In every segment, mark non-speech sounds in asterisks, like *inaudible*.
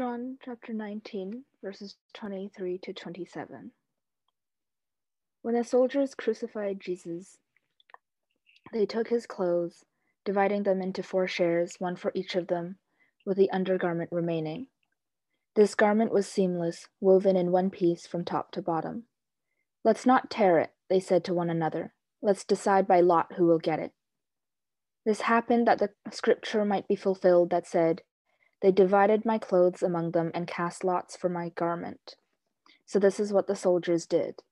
John chapter 19, verses 23 to 27. When the soldiers crucified Jesus, they took his clothes, dividing them into four shares, one for each of them, with the undergarment remaining. This garment was seamless, woven in one piece from top to bottom. Let's not tear it, they said to one another. Let's decide by lot who will get it. This happened that the scripture might be fulfilled that said, They divided my clothes among them and cast lots for my garment. So this is what the soldiers did.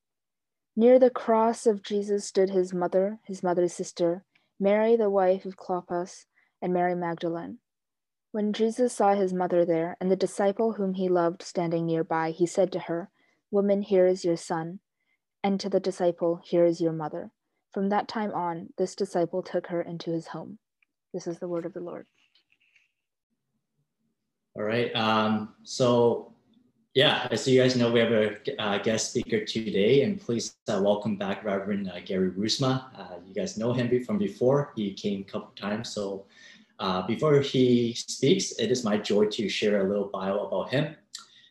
Near the cross of Jesus stood his mother, his mother's sister, Mary, the wife of Clopas, and Mary Magdalene. When Jesus saw his mother there, and the disciple whom he loved standing nearby, he said to her, Woman, here is your son, and to the disciple, Here is your mother. From that time on, this disciple took her into his home. This is the word of the Lord. All right. Um, so, yeah, as you guys know, we have a uh, guest speaker today, and please uh, welcome back Reverend uh, Gary Rusma. Uh, you guys know him from before; he came a couple times. So, uh, before he speaks, it is my joy to share a little bio about him.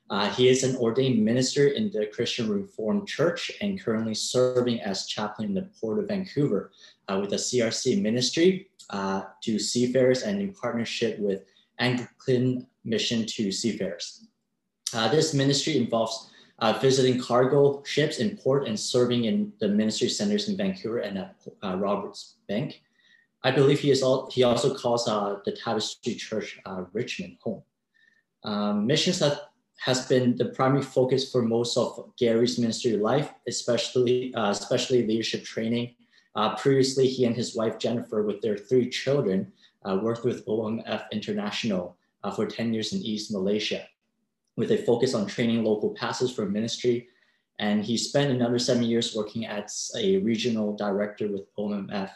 Uh, he is an ordained minister in the Christian Reformed Church and currently serving as chaplain in the Port of Vancouver with the CRC ministry to seafarers and in partnership with Anglican Mission to Seafarers. Uh, this ministry involves uh, visiting cargo ships in port and serving in the ministry centers in Vancouver and at uh, Roberts Bank. I believe he is all, he also calls the Tapestry Church Richmond home. Um, missions have has been the primary focus for most of Gary's ministry life, especially uh, especially leadership training. Uh, previously, he and his wife Jennifer, with their three children, uh, worked with OMF International uh, for 10 years in East Malaysia, with a focus on training local pastors for ministry. And he spent another seven years working as a regional director with OMF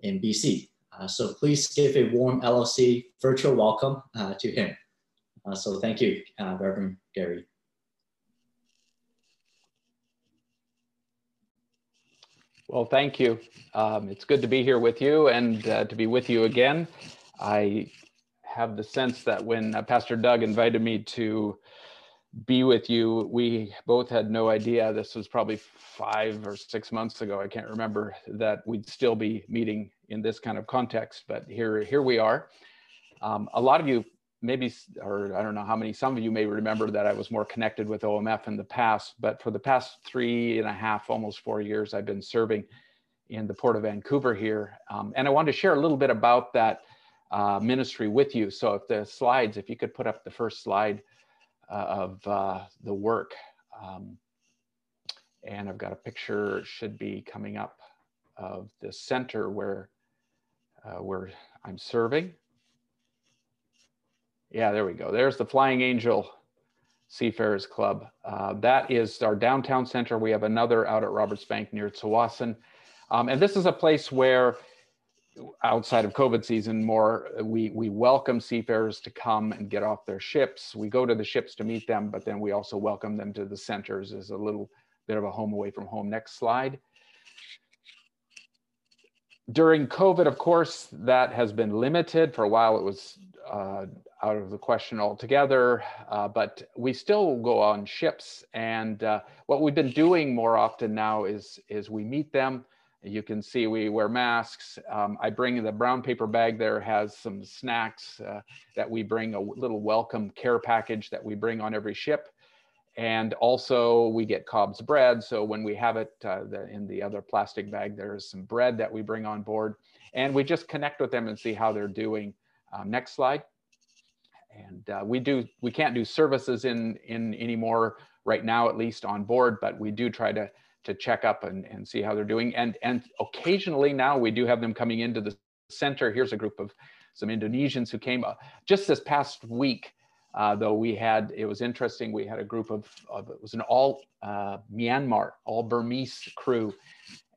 in BC. Uh, so please give a warm LLC virtual welcome uh, to him. Uh, so thank you, uh, Reverend Gary. Well, thank you. Um, it's good to be here with you and uh, to be with you again. I have the sense that when uh, Pastor Doug invited me to be with you, we both had no idea. This was probably five or six months ago. I can't remember that we'd still be meeting in this kind of context, but here, here we are. Um, a lot of you maybe, or I don't know how many, some of you may remember that I was more connected with OMF in the past, but for the past three and a half, almost four years, I've been serving in the Port of Vancouver here. Um, and I wanted to share a little bit about that uh, ministry with you. So if the slides, if you could put up the first slide uh, of uh, the work. Um, and I've got a picture, should be coming up of the center where, uh, where I'm serving. Yeah, there we go. There's the Flying Angel Seafarers Club. Uh, that is our downtown center. We have another out at Roberts Bank near Tsawwassen. Um, and this is a place where outside of COVID season more, we, we welcome seafarers to come and get off their ships. We go to the ships to meet them, but then we also welcome them to the centers as a little bit of a home away from home. Next slide. During COVID, of course, that has been limited. For a while, it was uh, out of the question altogether, uh, but we still go on ships. And uh, what we've been doing more often now is, is we meet them. You can see we wear masks. Um, I bring the brown paper bag there has some snacks uh, that we bring, a little welcome care package that we bring on every ship. And also we get Cobb's bread. So when we have it uh, the, in the other plastic bag, there's some bread that we bring on board. And we just connect with them and see how they're doing. Um, next slide. And uh, we do, we can't do services in, in anymore right now, at least on board, but we do try to, to check up and, and see how they're doing. And, and occasionally now we do have them coming into the center. Here's a group of some Indonesians who came uh, just this past week. Uh, though we had, it was interesting, we had a group of, of it was an all uh, Myanmar, all Burmese crew,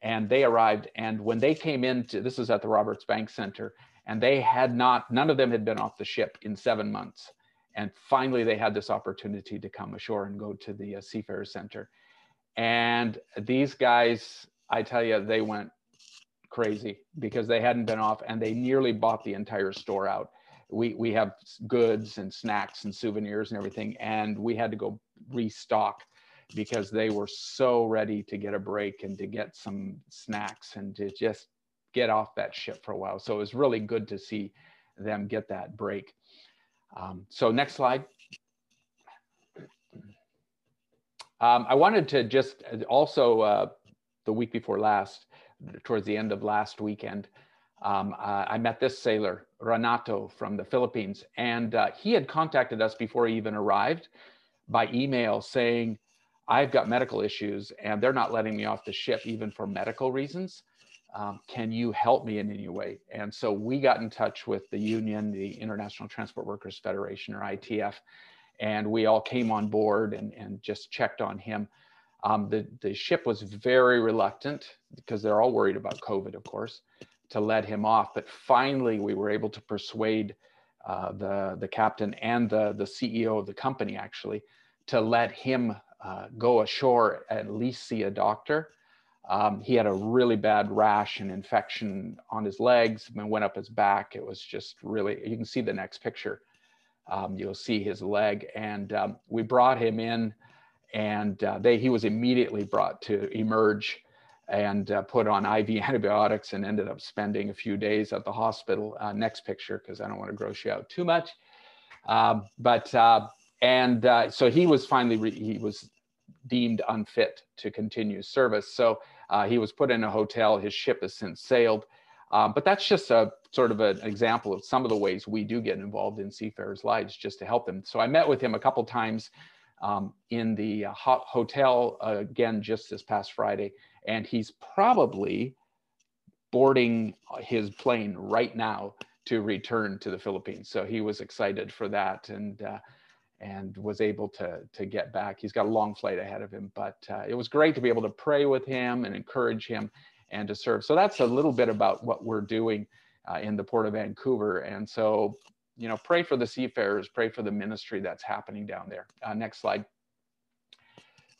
and they arrived. And when they came into, this is at the Roberts Bank Center, and they had not, none of them had been off the ship in seven months. And finally, they had this opportunity to come ashore and go to the uh, Seafarer Center. And these guys, I tell you, they went crazy because they hadn't been off and they nearly bought the entire store out. we we have goods and snacks and souvenirs and everything, and we had to go restock because they were so ready to get a break and to get some snacks and to just get off that ship for a while. So it was really good to see them get that break. Um, so next slide. Um, I wanted to just also uh, the week before last, towards the end of last weekend, um, uh, I met this sailor, Renato from the Philippines, and uh, he had contacted us before he even arrived by email saying, I've got medical issues and they're not letting me off the ship even for medical reasons. Um, can you help me in any way? And so we got in touch with the union, the International Transport Workers Federation or ITF, and we all came on board and, and just checked on him. Um, the, the ship was very reluctant because they're all worried about COVID, of course, to let him off. But finally, we were able to persuade uh, the, the captain and the, the CEO of the company actually to let him uh, go ashore at least see a doctor. Um, he had a really bad rash and infection on his legs and went up his back. It was just really, you can see the next picture. Um, you'll see his leg. And um, we brought him in and uh, they, he was immediately brought to emerge and uh, put on IV *laughs* antibiotics and ended up spending a few days at the hospital. Uh, next picture, because I don't want to gross you out too much. Um, but uh, and uh, so he was finally he was deemed unfit to continue service. So uh, he was put in a hotel. His ship has since sailed. Um, but that's just a sort of an example of some of the ways we do get involved in seafarers' lives just to help them. So I met with him a couple times um, in the uh, hotel uh, again just this past Friday, and he's probably boarding his plane right now to return to the Philippines. So he was excited for that, and uh, and was able to to get back. He's got a long flight ahead of him, but uh, it was great to be able to pray with him and encourage him and to serve. So that's a little bit about what we're doing uh, in the Port of Vancouver. And so, you know, pray for the seafarers, pray for the ministry that's happening down there. Uh, next slide.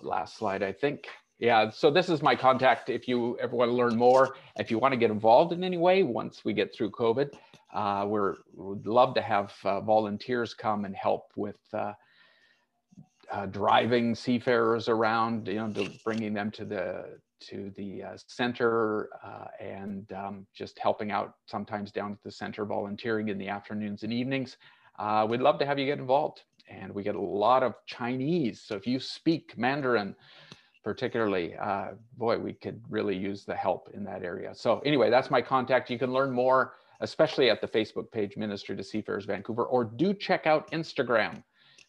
Last slide, I think. Yeah, so this is my contact if you ever want to learn more, if you want to get involved in any way once we get through COVID. Uh, we're, we'd love to have uh, volunteers come and help with uh, uh driving seafarers around, you know, bringing them to the to the uh, center uh, and um, just helping out sometimes down at the center, volunteering in the afternoons and evenings. we'd love to have you get involved. And we get a lot of Chinese. So if you speak Mandarin, particularly, uh, boy, we could really use the help in that area. So anyway, that's my contact. You can learn more especially at the Facebook page, Ministry to Seafarers Vancouver, or do check out Instagram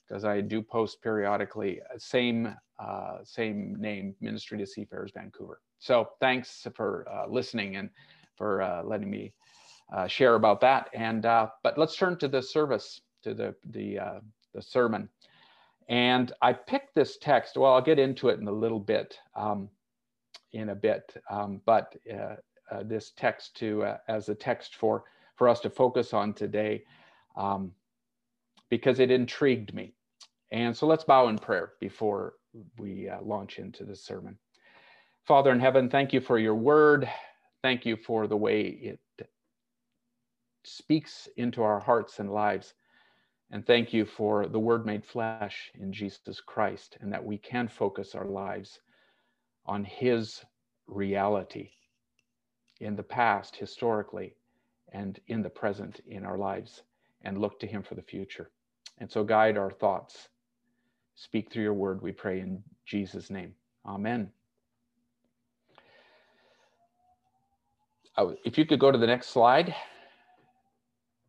because I do post periodically, uh, same, uh, same name, Ministry to Seafarers Vancouver. So thanks for uh, listening and for uh, letting me uh, share about that. And, uh, but let's turn to the service, to the, the, the sermon. And I picked this text, well, I'll get into it in a little bit, um, in a bit, um, but uh, this text to uh, as a text for for us to focus on today um, because it intrigued me. And so let's bow in prayer before we uh, launch into the sermon. Father in heaven, thank you for your word. Thank you for the way it speaks into our hearts and lives. And thank you for the word made flesh in Jesus Christ and that we can focus our lives on his reality in the past, historically, and in the present in our lives, and look to Him for the future. And so guide our thoughts. Speak through your word, we pray in Jesus' name. Amen. If you could go to the next slide.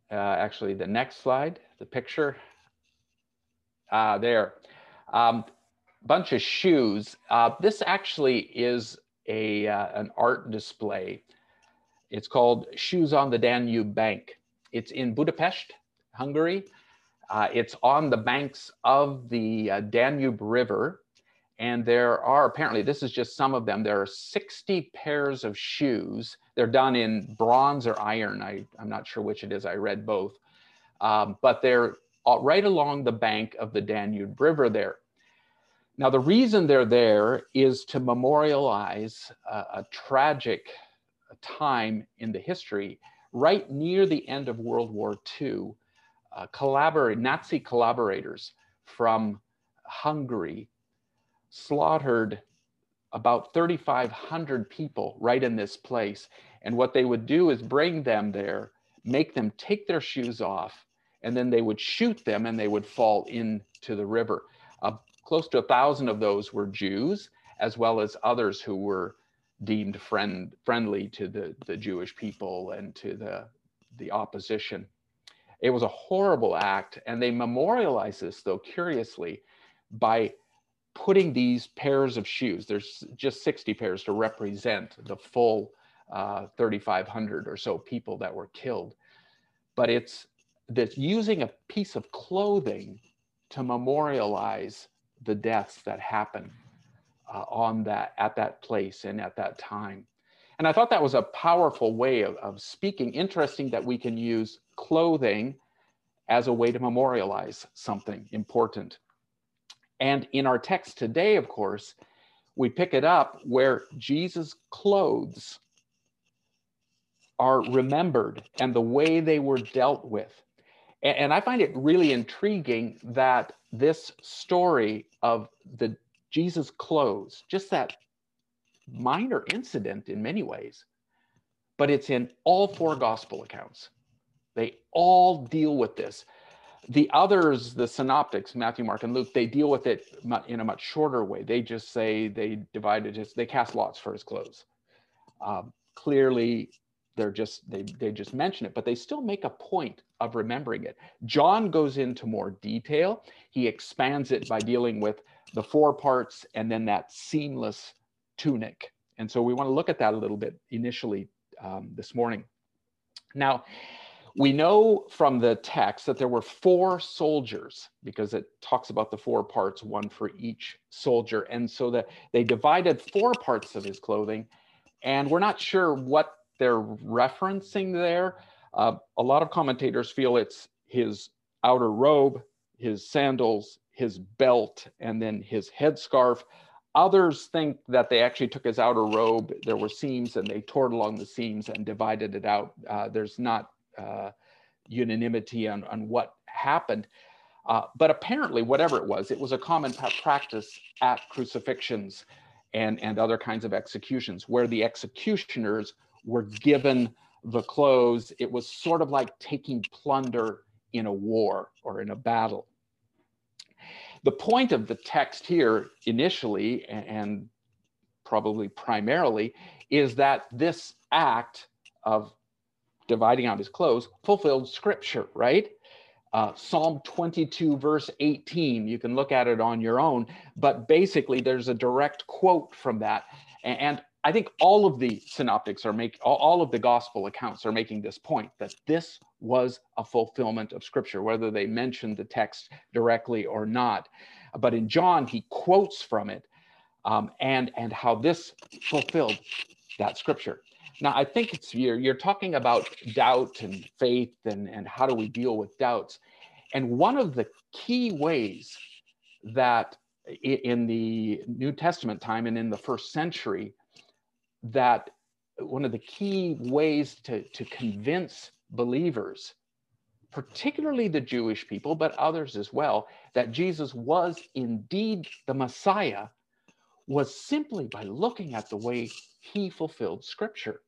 Uh, actually, the next slide, the picture. Uh, there. Um, bunch of shoes. Uh, this actually is a, uh, an art display it's called Shoes on the Danube Bank. It's in Budapest, Hungary. Uh, it's on the banks of the uh, Danube River. And there are apparently, this is just some of them, there are 60 pairs of shoes. They're done in bronze or iron. I, I'm not sure which it is. I read both. Um, but they're right along the bank of the Danube River there. Now, the reason they're there is to memorialize uh, a tragic time in the history, right near the end of World War II, uh, collaborate, Nazi collaborators from Hungary slaughtered about 3,500 people right in this place. And what they would do is bring them there, make them take their shoes off, and then they would shoot them and they would fall into the river. Uh, close to a thousand of those were Jews, as well as others who were deemed friend, friendly to the, the Jewish people and to the, the opposition. It was a horrible act, and they memorialize this, though, curiously, by putting these pairs of shoes, there's just 60 pairs to represent the full uh, 3,500 or so people that were killed. But it's that using a piece of clothing to memorialize the deaths that happened uh, on that at that place and at that time. And I thought that was a powerful way of, of speaking. Interesting that we can use clothing as a way to memorialize something important. And in our text today, of course, we pick it up where Jesus' clothes are remembered and the way they were dealt with. And I find it really intriguing that this story of the Jesus' clothes, just that minor incident in many ways, but it's in all four gospel accounts. They all deal with this. The others, the synoptics, Matthew, Mark, and Luke, they deal with it in a much shorter way. They just say they divided his, they cast lots for his clothes. Um, clearly, they're just they they just mention it, but they still make a point of remembering it. John goes into more detail. He expands it by dealing with the four parts and then that seamless tunic. And so we want to look at that a little bit initially um, this morning. Now, we know from the text that there were four soldiers because it talks about the four parts, one for each soldier. And so that they divided four parts of his clothing. And we're not sure what they're referencing there. Uh, a lot of commentators feel it's his outer robe, his sandals, his belt, and then his headscarf. Others think that they actually took his outer robe. There were seams and they tore along the seams and divided it out. Uh, there's not uh, unanimity on, on what happened. Uh, but apparently, whatever it was, it was a common practice at crucifixions and, and other kinds of executions where the executioners were given the clothes. It was sort of like taking plunder in a war or in a battle. The point of the text here initially and probably primarily is that this act of dividing out his clothes fulfilled scripture, right? Uh, Psalm 22, verse 18, you can look at it on your own, but basically there's a direct quote from that. And I think all of the synoptics are make all of the gospel accounts are making this point that this was a fulfillment of scripture, whether they mention the text directly or not. But in John, he quotes from it um, and, and how this fulfilled that scripture. Now, I think it's you're, you're talking about doubt and faith and, and how do we deal with doubts. And one of the key ways that in the New Testament time and in the first century, that one of the key ways to, to convince believers, particularly the Jewish people, but others as well, that Jesus was indeed the Messiah was simply by looking at the way he fulfilled scripture.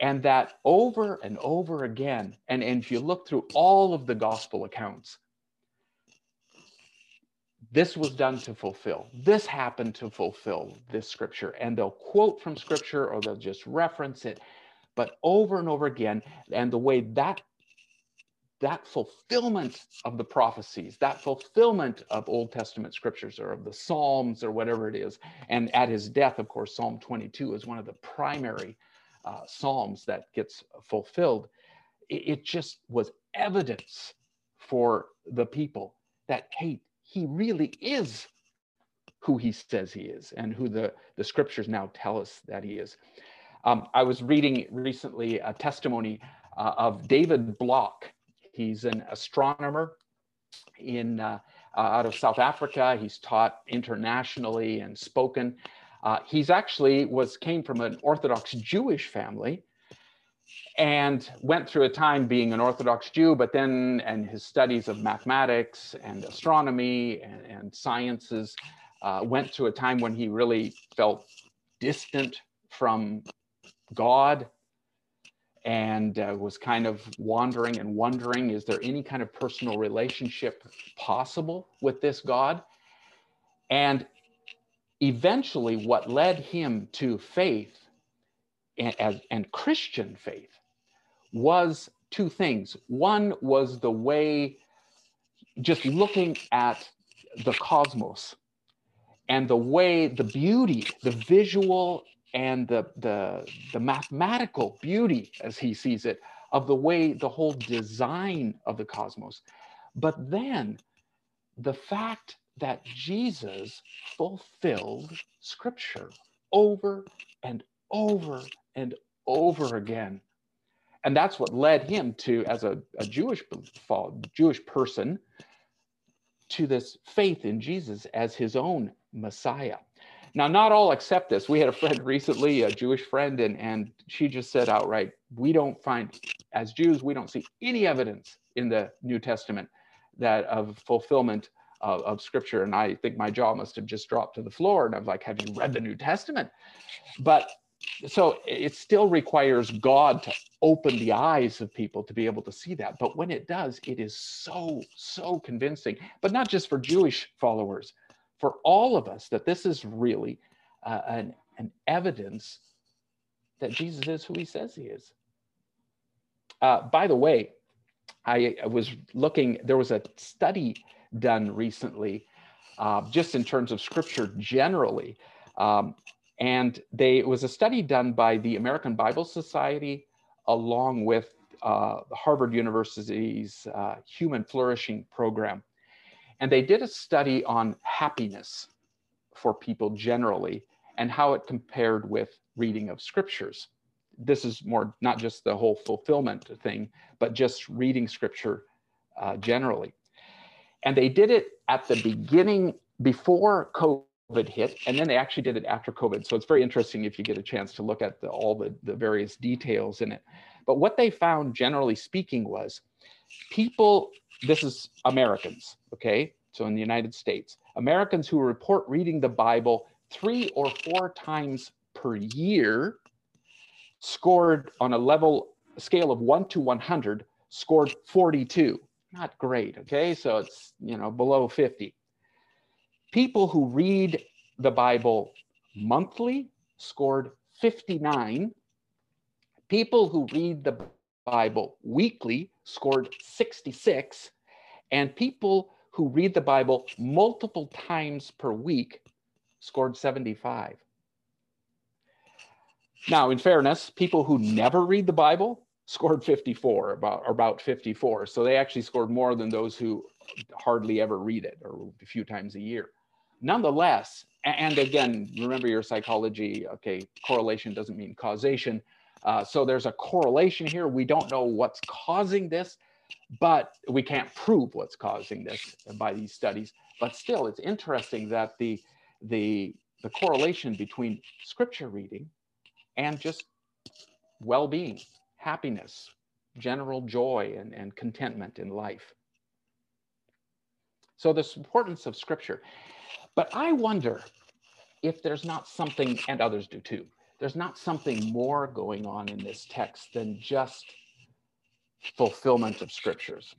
And that over and over again, and, and if you look through all of the gospel accounts, this was done to fulfill. This happened to fulfill this scripture. And they'll quote from scripture or they'll just reference it, but over and over again. And the way that that fulfillment of the prophecies, that fulfillment of Old Testament scriptures or of the Psalms or whatever it is. And at his death, of course, Psalm 22 is one of the primary uh, Psalms that gets fulfilled. It, it just was evidence for the people that, hey, he really is who he says he is and who the, the scriptures now tell us that he is. Um, I was reading recently a testimony uh, of David Block. He's an astronomer in uh, uh, out of South Africa. He's taught internationally and spoken. Uh, he's actually was came from an Orthodox Jewish family, and went through a time being an Orthodox Jew, but then, and his studies of mathematics and astronomy and, and sciences uh, went to a time when he really felt distant from God and uh, was kind of wandering and wondering is there any kind of personal relationship possible with this God? And eventually, what led him to faith and, and Christian faith was two things. One was the way, just looking at the cosmos and the way the beauty, the visual and the, the, the mathematical beauty, as he sees it, of the way the whole design of the cosmos. But then the fact that Jesus fulfilled scripture over and over and over again. And that's what led him to, as a, a Jewish, Jewish person, to this faith in Jesus as his own Messiah. Now, not all accept this. We had a friend *laughs* recently, a Jewish friend, and, and she just said outright, we don't find, as Jews, we don't see any evidence in the New Testament that of fulfillment of, of scripture. And I think my jaw must have just dropped to the floor. And I'm like, have you read the New Testament? But so it still requires God to open the eyes of people to be able to see that. But when it does, it is so, so convincing, but not just for Jewish followers, for all of us that this is really uh, an, an evidence that Jesus is who he says he is. Uh, by the way, I, I, was looking, there was a study done recently, uh, just in terms of scripture generally. Um, and they, it was a study done by the American Bible Society along with uh, Harvard University's uh, Human Flourishing Program. And they did a study on happiness for people generally and how it compared with reading of scriptures. This is more not just the whole fulfillment thing, but just reading scripture uh, generally. And they did it at the beginning before COVID hit, and then they actually did it after COVID. So it's very interesting if you get a chance to look at the, all the, the various details in it. But what they found, generally speaking, was people this is Americans, okay? So in the United States, Americans who report reading the Bible three or four times per year scored on a level scale of 1 to 100 scored 42 not great okay? So it's you know below 50 people who read the bible monthly scored 59 people who read the bible weekly scored 66 and people who read the Bible multiple times per week scored 75. Now, in fairness, people who never read the Bible scored 54, about, about 54. So they actually scored more than those who hardly ever read it or a few times a year. Nonetheless, and again, remember your psychology, okay, correlation doesn't mean causation. Uh, so there's a correlation here. We don't know what's causing this, but we can't prove what's causing this by these studies. But still, it's interesting that the, the, the correlation between scripture reading and just well being, happiness, general joy, and, and contentment in life. So, the importance of scripture. But I wonder if there's not something, and others do too, there's not something more going on in this text than just fulfillment of scriptures.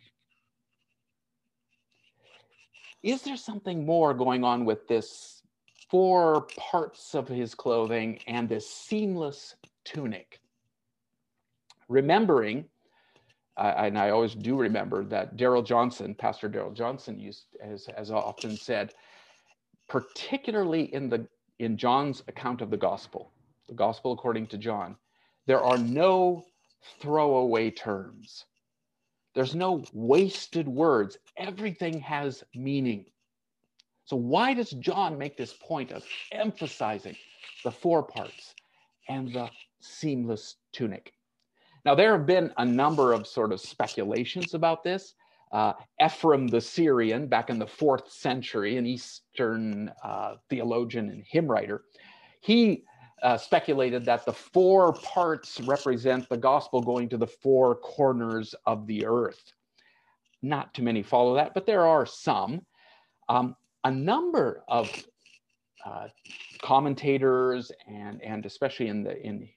Is there something more going on with this four parts of his clothing and this seamless tunic? Remembering, uh, and I always do remember that Darrell Johnson, Pastor Darrell Johnson, used has, has often said, particularly in the in John's account of the gospel, the gospel according to John, there are no throwaway terms. There's no wasted words. Everything has meaning. So, why does John make this point of emphasizing the four parts and the seamless tunic? Now, there have been a number of sort of speculations about this. Uh, Ephraim the Syrian, back in the fourth century, an Eastern uh, theologian and hymn writer, he uh, speculated that the four parts represent the gospel going to the four corners of the earth. Not too many follow that, but there are some. Um, a number of uh, commentators and, and especially in the in,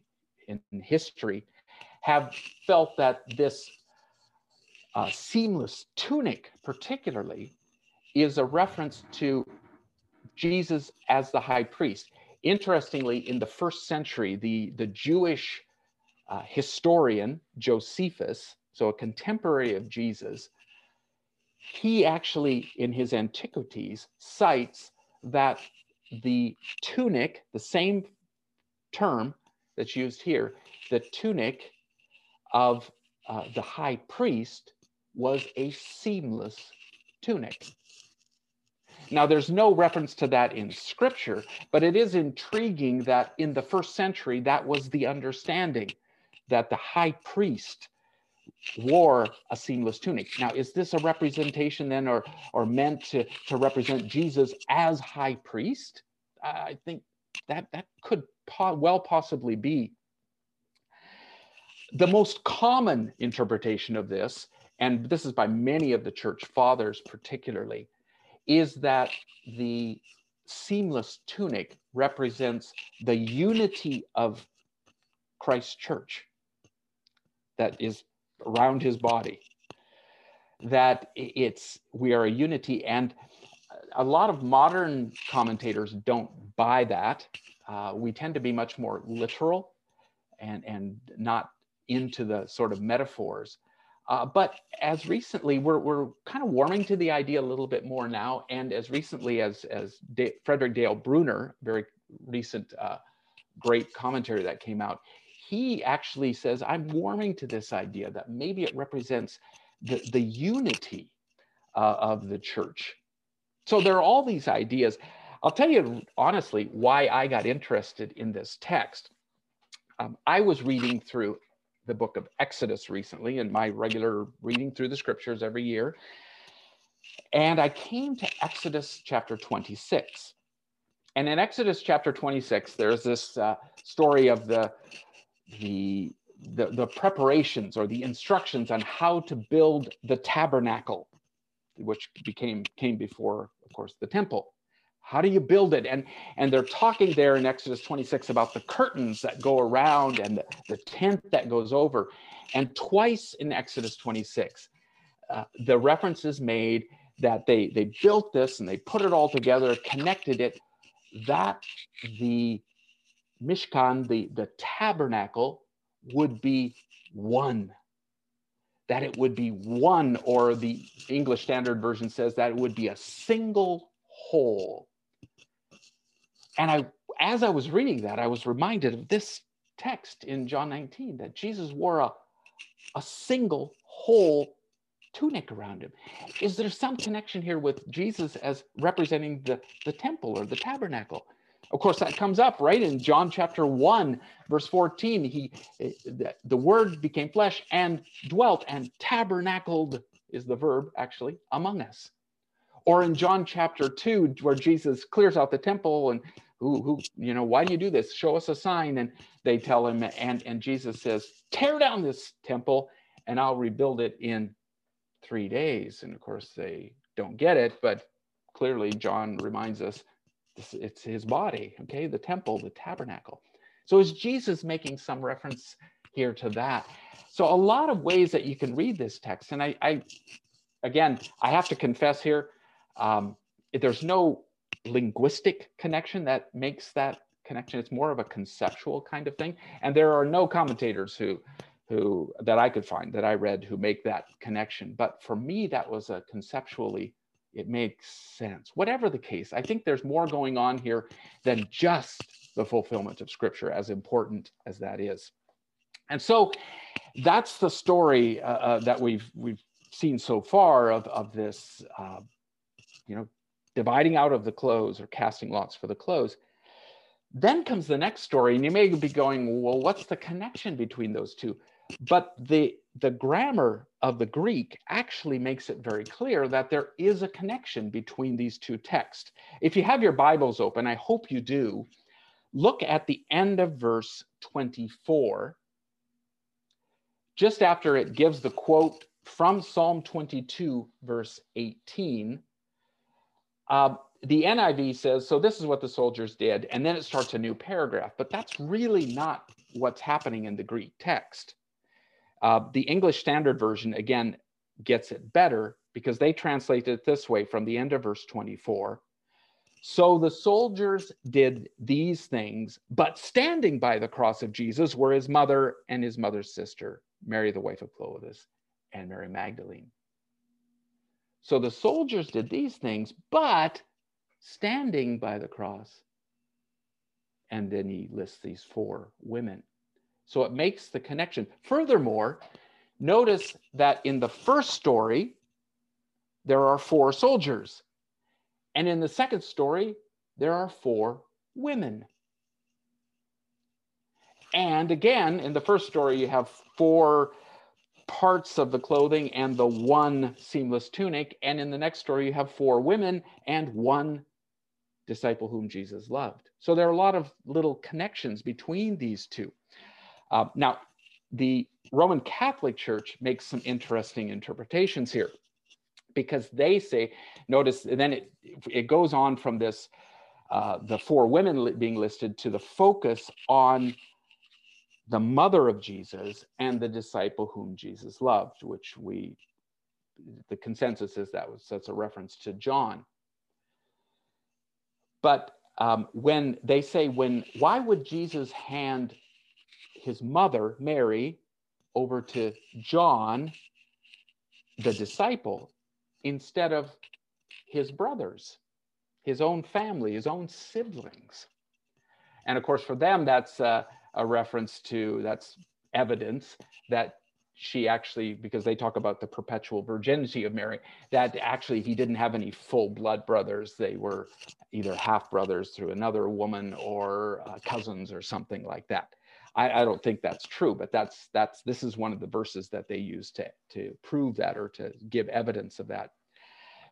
in history have felt that this uh, seamless tunic particularly is a reference to Jesus as the high priest. Interestingly, in the first century, the, the Jewish uh, historian Josephus, so a contemporary of Jesus, he actually, in his Antiquities, cites that the tunic, the same term that's used here, the tunic of uh, the high priest was a seamless tunic. Now, there's no reference to that in scripture, but it is intriguing that in the first century, that was the understanding that the high priest wore a seamless tunic. Now, is this a representation then or, or meant to, to represent Jesus as high priest? I think that, that could po well possibly be. The most common interpretation of this, and this is by many of the church fathers particularly, is that the seamless tunic represents the unity of Christ's church that is around his body. That it's we are a unity and a lot of modern commentators don't buy that. Uh, we tend to be much more literal and and not into the sort of metaphors uh, but as recently, we're, we're kind of warming to the idea a little bit more now. And as recently as, as D Frederick Dale Bruner, very recent uh, great commentary that came out, he actually says, I'm warming to this idea that maybe it represents the, the unity uh, of the church. So there are all these ideas. I'll tell you honestly why I got interested in this text. Um, I was reading through the book of Exodus recently in my regular reading through the scriptures every year. And I came to Exodus chapter 26. And in Exodus chapter 26, there's this uh, story of the, the, the, the preparations or the instructions on how to build the tabernacle, which became came before, of course, the temple. How do you build it? And, and they're talking there in Exodus 26 about the curtains that go around and the, the tent that goes over. And twice in Exodus 26, uh, the reference is made that they, they built this and they put it all together, connected it, that the Mishkan, the, the tabernacle, would be one. That it would be one, or the English Standard Version says that it would be a single whole. And I, as I was reading that, I was reminded of this text in John 19 that Jesus wore a, a single whole tunic around him. Is there some connection here with Jesus as representing the, the temple or the tabernacle? Of course, that comes up right in John chapter 1, verse 14. He the, the word became flesh and dwelt and tabernacled is the verb actually among us. Or in John chapter 2, where Jesus clears out the temple and who who you know why do you do this? Show us a sign. And they tell him and and jesus says tear down this temple and i'll rebuild it in three days. And of course they don't get it but clearly john reminds us it's his body okay? The temple the tabernacle. So is jesus making some reference here to that? So a lot of ways that you can read this text. And i, I again i have to confess here um, there's no linguistic connection that makes that connection. It's more of a conceptual kind of thing. And there are no commentators who who that I could find that I read who make that connection. But for me, that was a conceptually, it makes sense. Whatever the case, I think there's more going on here than just the fulfillment of scripture, as important as that is. And so that's the story uh, uh, that we've we've seen so far of, of this, uh, you know, dividing out of the clothes or casting lots for the clothes. Then comes the next story, and you may be going, well, what's the connection between those two? But the, the grammar of the Greek actually makes it very clear that there is a connection between these two texts. If you have your Bibles open, I hope you do, look at the end of verse 24, just after it gives the quote from Psalm 22, verse 18. Uh, the NIV says, so this is what the soldiers did, and then it starts a new paragraph, but that's really not what's happening in the Greek text. Uh, the English Standard Version, again, gets it better because they translate it this way from the end of verse 24. So the soldiers did these things, but standing by the cross of Jesus were his mother and his mother's sister, Mary, the wife of Clopas, and Mary Magdalene. So the soldiers did these things, but standing by the cross. And then he lists these four women. So it makes the connection. Furthermore, notice that in the first story, there are four soldiers. And in the second story, there are four women. And again, in the first story, you have four parts of the clothing and the one seamless tunic. And in the next story, you have four women and one disciple whom Jesus loved. So there are a lot of little connections between these two. Uh, now, the Roman Catholic Church makes some interesting interpretations here because they say, notice, then it, it goes on from this, uh, the four women being listed to the focus on the mother of Jesus and the disciple whom Jesus loved, which we, the consensus is that was that's a reference to John. But um, when they say, when, why would Jesus hand his mother, Mary, over to John, the disciple, instead of his brothers, his own family, his own siblings? And of course, for them, that's uh, a reference to, that's evidence that she actually, because they talk about the perpetual virginity of Mary, that actually he didn't have any full blood brothers. They were either half brothers through another woman or uh, cousins or something like that. I, I, don't think that's true, but that's that's this is one of the verses that they use to to prove that or to give evidence of that.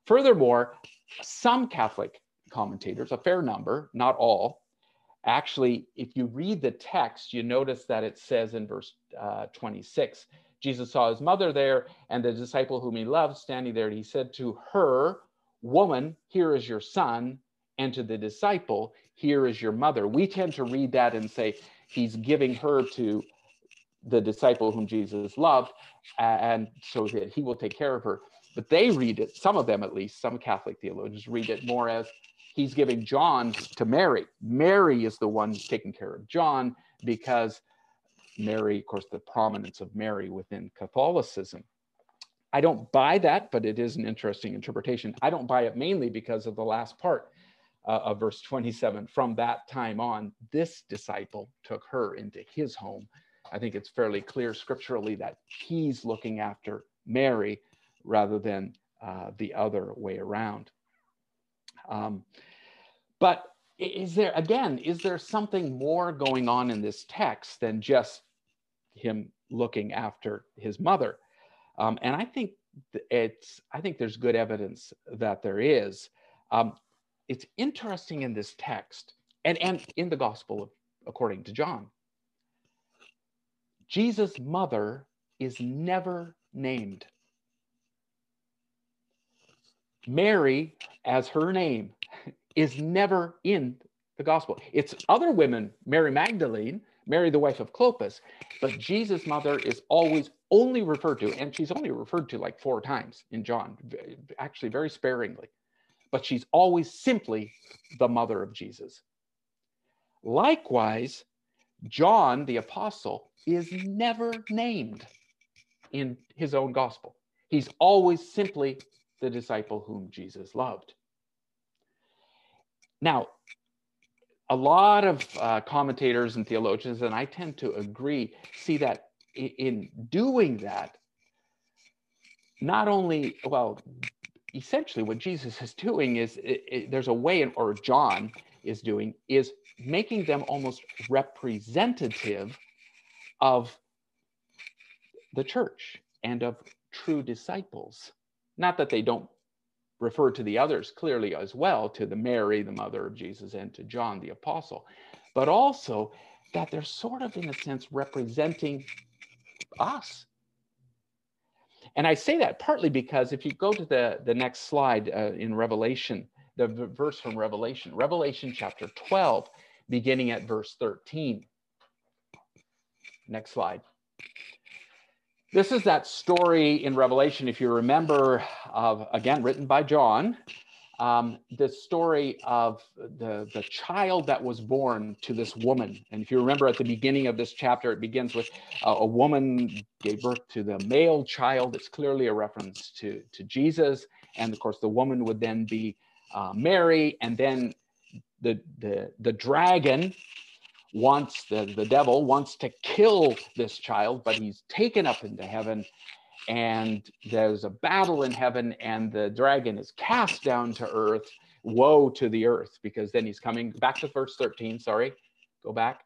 Furthermore, some Catholic commentators, a fair number, not all, actually, if you read the text, you notice that it says in verse uh, 26 Jesus saw his mother there and the disciple whom he loved standing there. And he said to her, Woman, here is your son. And to the disciple, Here is your mother. We tend to read that and say, He's giving her to the disciple whom Jesus loved, and so that he will take care of her. But they read it, some of them at least, some Catholic theologians read it more as he's giving John to Mary. Mary is the one taking care of John because Mary, of course, the prominence of Mary within Catholicism. I don't buy that, but it is an interesting interpretation. I don't buy it mainly because of the last part uh, of verse 27. From that time on, this disciple took her into his home. I think it's fairly clear scripturally that he's looking after Mary rather than uh, the other way around. Um, but is there, again, is there something more going on in this text than just him looking after his mother. Um, and I think it's I think there's good evidence that there is. Um, it's interesting in this text and, and in the gospel of, according to John. Jesus' mother is never named. Mary, as her name, is never in the gospel. It's other women, Mary Magdalene, Mary, the wife of Clopas. But Jesus' mother is always only referred to, and she's only referred to like four times in John, actually very sparingly. But she's always simply the mother of Jesus. Likewise, John, the apostle, is never named in his own gospel. He's always simply the disciple whom Jesus loved. Now, a lot of uh, commentators and theologians, and I tend to agree, see that in doing that, not only, well, essentially what Jesus is doing is it, it, there's a way, in, or John is doing, is making them almost representative of the church and of true disciples. Not that they don't refer to the others clearly as well, to the Mary, the mother of Jesus, and to John the apostle. but also that they're sort of, in a sense, representing us. And I say that partly because if you go to the, the next slide uh, in Revelation, the verse from Revelation, Revelation chapter 12, beginning at verse 13. Next slide. This is that story in Revelation, if you remember, again written by John, um, the story of the, the child that was born to this woman. And if you remember at the beginning of this chapter, it begins with uh, a woman gave birth to the male child. It's clearly a reference to, to Jesus. And of course, the woman would then be uh, Mary. And then the, the, the dragon wants, the, the devil wants to kill this child, but he's taken up into heaven and there's a battle in heaven and the dragon is cast down to earth. Woe to the earth because then he's coming back to verse 13 sorry go back.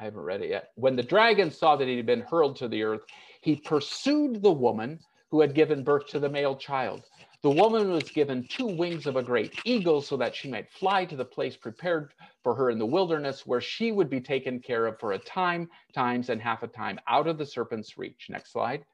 I haven't read it yet. When the dragon saw that he had been hurled to the earth he pursued the woman who had given birth to the male child the woman was given two wings of a great eagle so that she might fly to the place prepared for her in the wilderness where she would be taken care of for a time times and half a time out of the serpent's reach next slide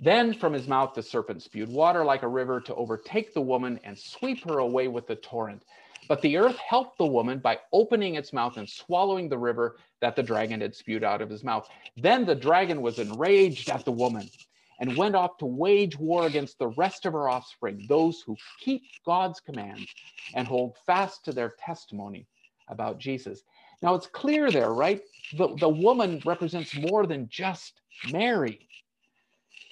then from his mouth the serpent spewed water like a river to overtake the woman and sweep her away with the torrent. But the earth helped the woman by opening its mouth and swallowing the river that the dragon had spewed out of his mouth. Then the dragon was enraged at the woman and went off to wage war against the rest of her offspring, those who keep God's commands and hold fast to their testimony about Jesus. Now it's clear there, right? The, the woman represents more than just Mary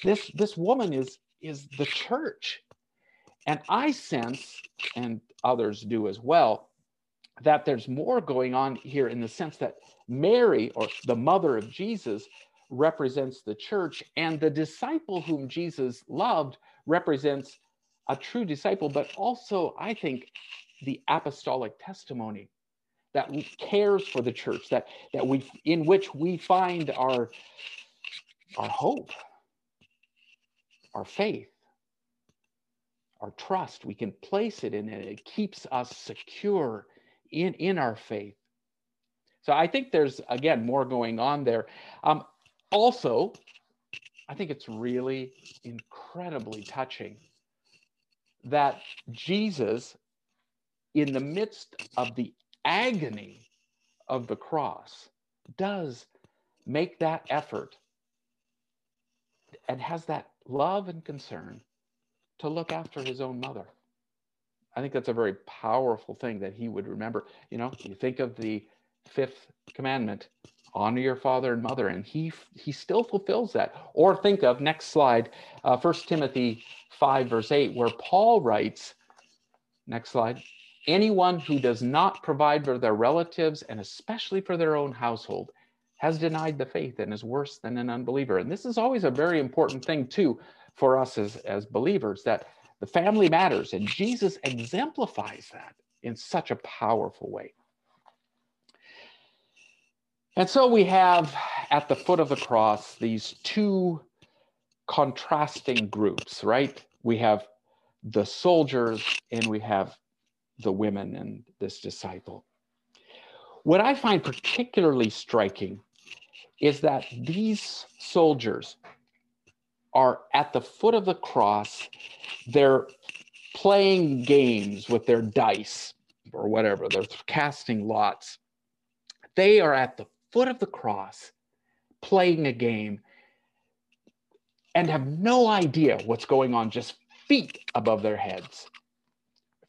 this this woman is is the church and i sense and others do as well that there's more going on here in the sense that mary or the mother of jesus represents the church and the disciple whom jesus loved represents a true disciple but also i think the apostolic testimony that cares for the church that that we in which we find our our hope our faith, our trust. We can place it in it. It keeps us secure in, in our faith. So I think there's, again, more going on there. Um, also, I think it's really incredibly touching that Jesus, in the midst of the agony of the cross, does make that effort and has that love and concern to look after his own mother. I think that's a very powerful thing that he would remember. You know, you think of the fifth commandment, honor your father and mother, and he he still fulfills that. Or think of next slide, uh, 1 Timothy 5, verse 8, where Paul writes, next slide, anyone who does not provide for their relatives and especially for their own household has denied the faith and is worse than an unbeliever. And this is always a very important thing, too, for us as, as believers that the family matters. And Jesus exemplifies that in such a powerful way. And so we have at the foot of the cross these two contrasting groups, right? We have the soldiers and we have the women and this disciple. What I find particularly striking is that these soldiers are at the foot of the cross. They're playing games with their dice or whatever, they're casting lots. They are at the foot of the cross playing a game and have no idea what's going on just feet above their heads.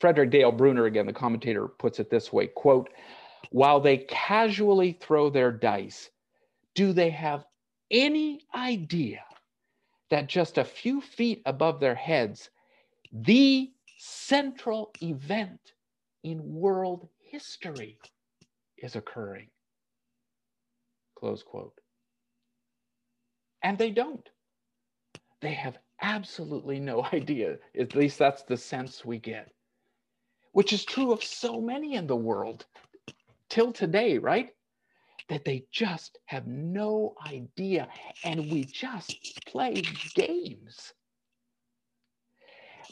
Frederick Dale Bruner, again, the commentator, puts it this way quote, while they casually throw their dice, do they have any idea that just a few feet above their heads, the central event in world history is occurring? Close quote. And they don't. They have absolutely no *laughs* idea. At least that's the sense we get, which is true of so many in the world till today, right? that they just have no idea. And we just play games.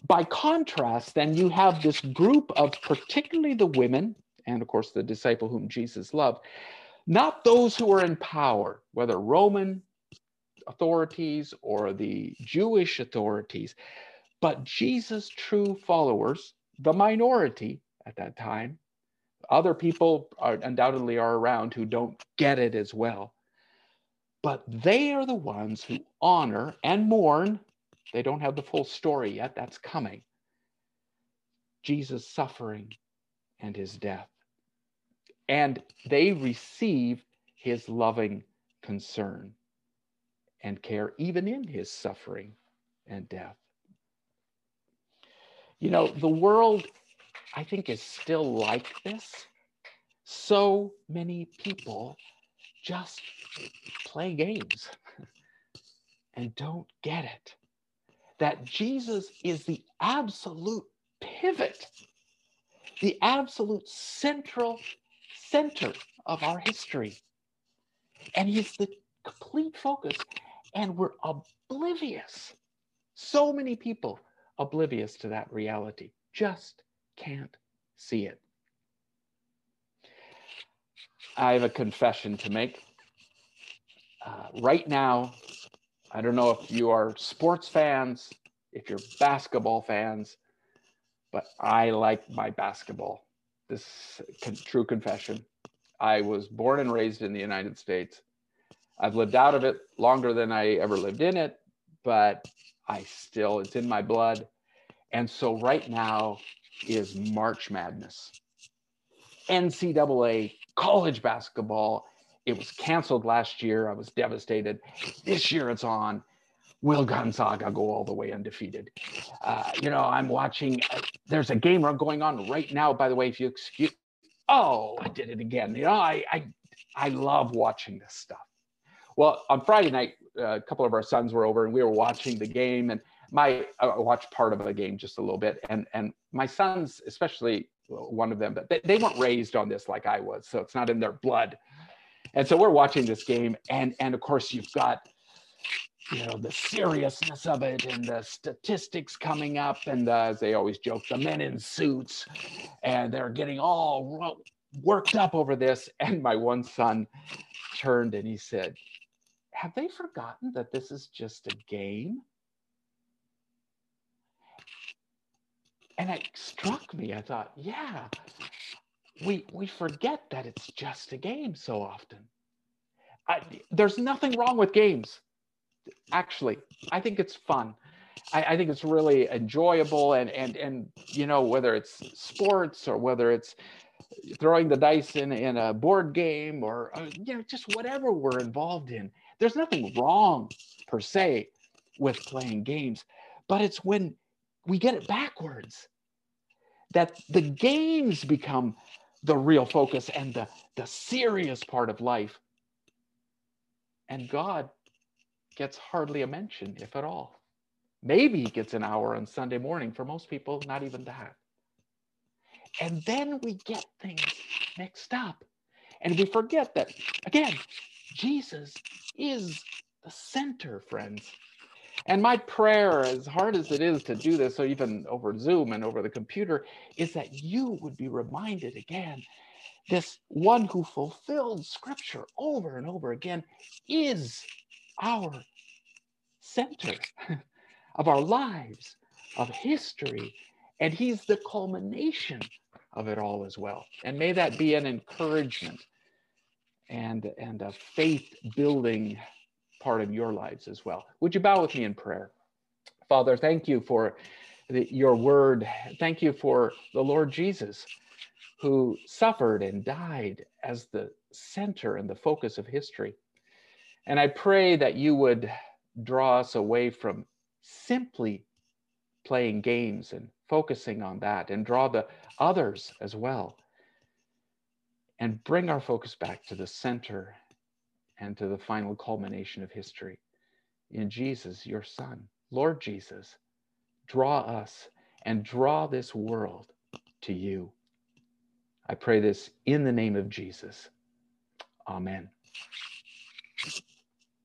By contrast, then you have this group of particularly the women and of course the disciple whom Jesus loved, not those who are in power, whether Roman authorities or the Jewish authorities, but Jesus' true followers, the minority at that time. Other people are, undoubtedly are around who don't get it as well. But they are the ones who honor and mourn. They don't have the full story yet, that's coming. Jesus' suffering and his death. And they receive his loving concern and care, even in his suffering and death. You know, the world, I think, is still like this. So many people just play games *laughs* and don't get it. That Jesus is the absolute pivot, the absolute central center of our history. And he's the complete focus, and we're oblivious. So many people oblivious to that reality, just can't see it. I have a confession to make. Uh, right now, I don't know if you are sports fans, if you're basketball fans, but I like my basketball. This con- true confession. I was born and raised in the United States. I've lived out of it longer than I ever lived in it, but I still, it's in my blood. And so right now is March Madness. NCAA college basketball. It was canceled last year. I was devastated. This year it's on. Will Gonzaga go all the way undefeated? Uh, you know, I'm watching. Uh, there's a game going on right now. By the way, if you excuse, oh, I did it again. You know, I I, I love watching this stuff. Well, on Friday night, uh, a couple of our sons were over and we were watching the game, and my I watched part of the game just a little bit, and and my sons, especially one of them, but they, they weren't raised on this like I was, so it's not in their blood. And so we're watching this game, and and of course you've got you know the seriousness of it and the statistics coming up and uh, as they always joke the men in suits and they're getting all worked up over this. *laughs* And my one son turned and he said have they forgotten that this is just a game? And it struck me. I thought yeah we we forget that it's just a game so often. I, there's nothing wrong with games actually i think it's fun I, I, think it's really enjoyable and and and you know whether it's sports or whether it's throwing the dice in in a board game or uh, you know just whatever we're involved in there's nothing wrong per se with playing games but it's when we get it backwards. That the games become the real focus and the, the serious part of life. And God gets hardly a mention, if at all. Maybe he gets an hour on Sunday morning. For most people, not even that. And then we get things mixed up. And we forget that, again, Jesus is the center, friends. And my prayer, as hard as it is to do this, so even over Zoom and over the computer, is that you would be reminded again this one who fulfilled scripture over and over again is our center *laughs* of our lives, of history, and he's the culmination of it all as well. And may that be an encouragement and, and a faith building part of your lives as well. Would you bow with me in prayer? Father, thank you for the, your word. Thank you for the Lord Jesus who suffered and died as the center and the focus of history. And I pray that you would draw us away from simply playing games and focusing on that and draw the others as well and bring our focus back to the center and to the final culmination of history. In Jesus, your Son, Lord Jesus, draw us and draw this world to you. I pray this in the name of Jesus. Amen.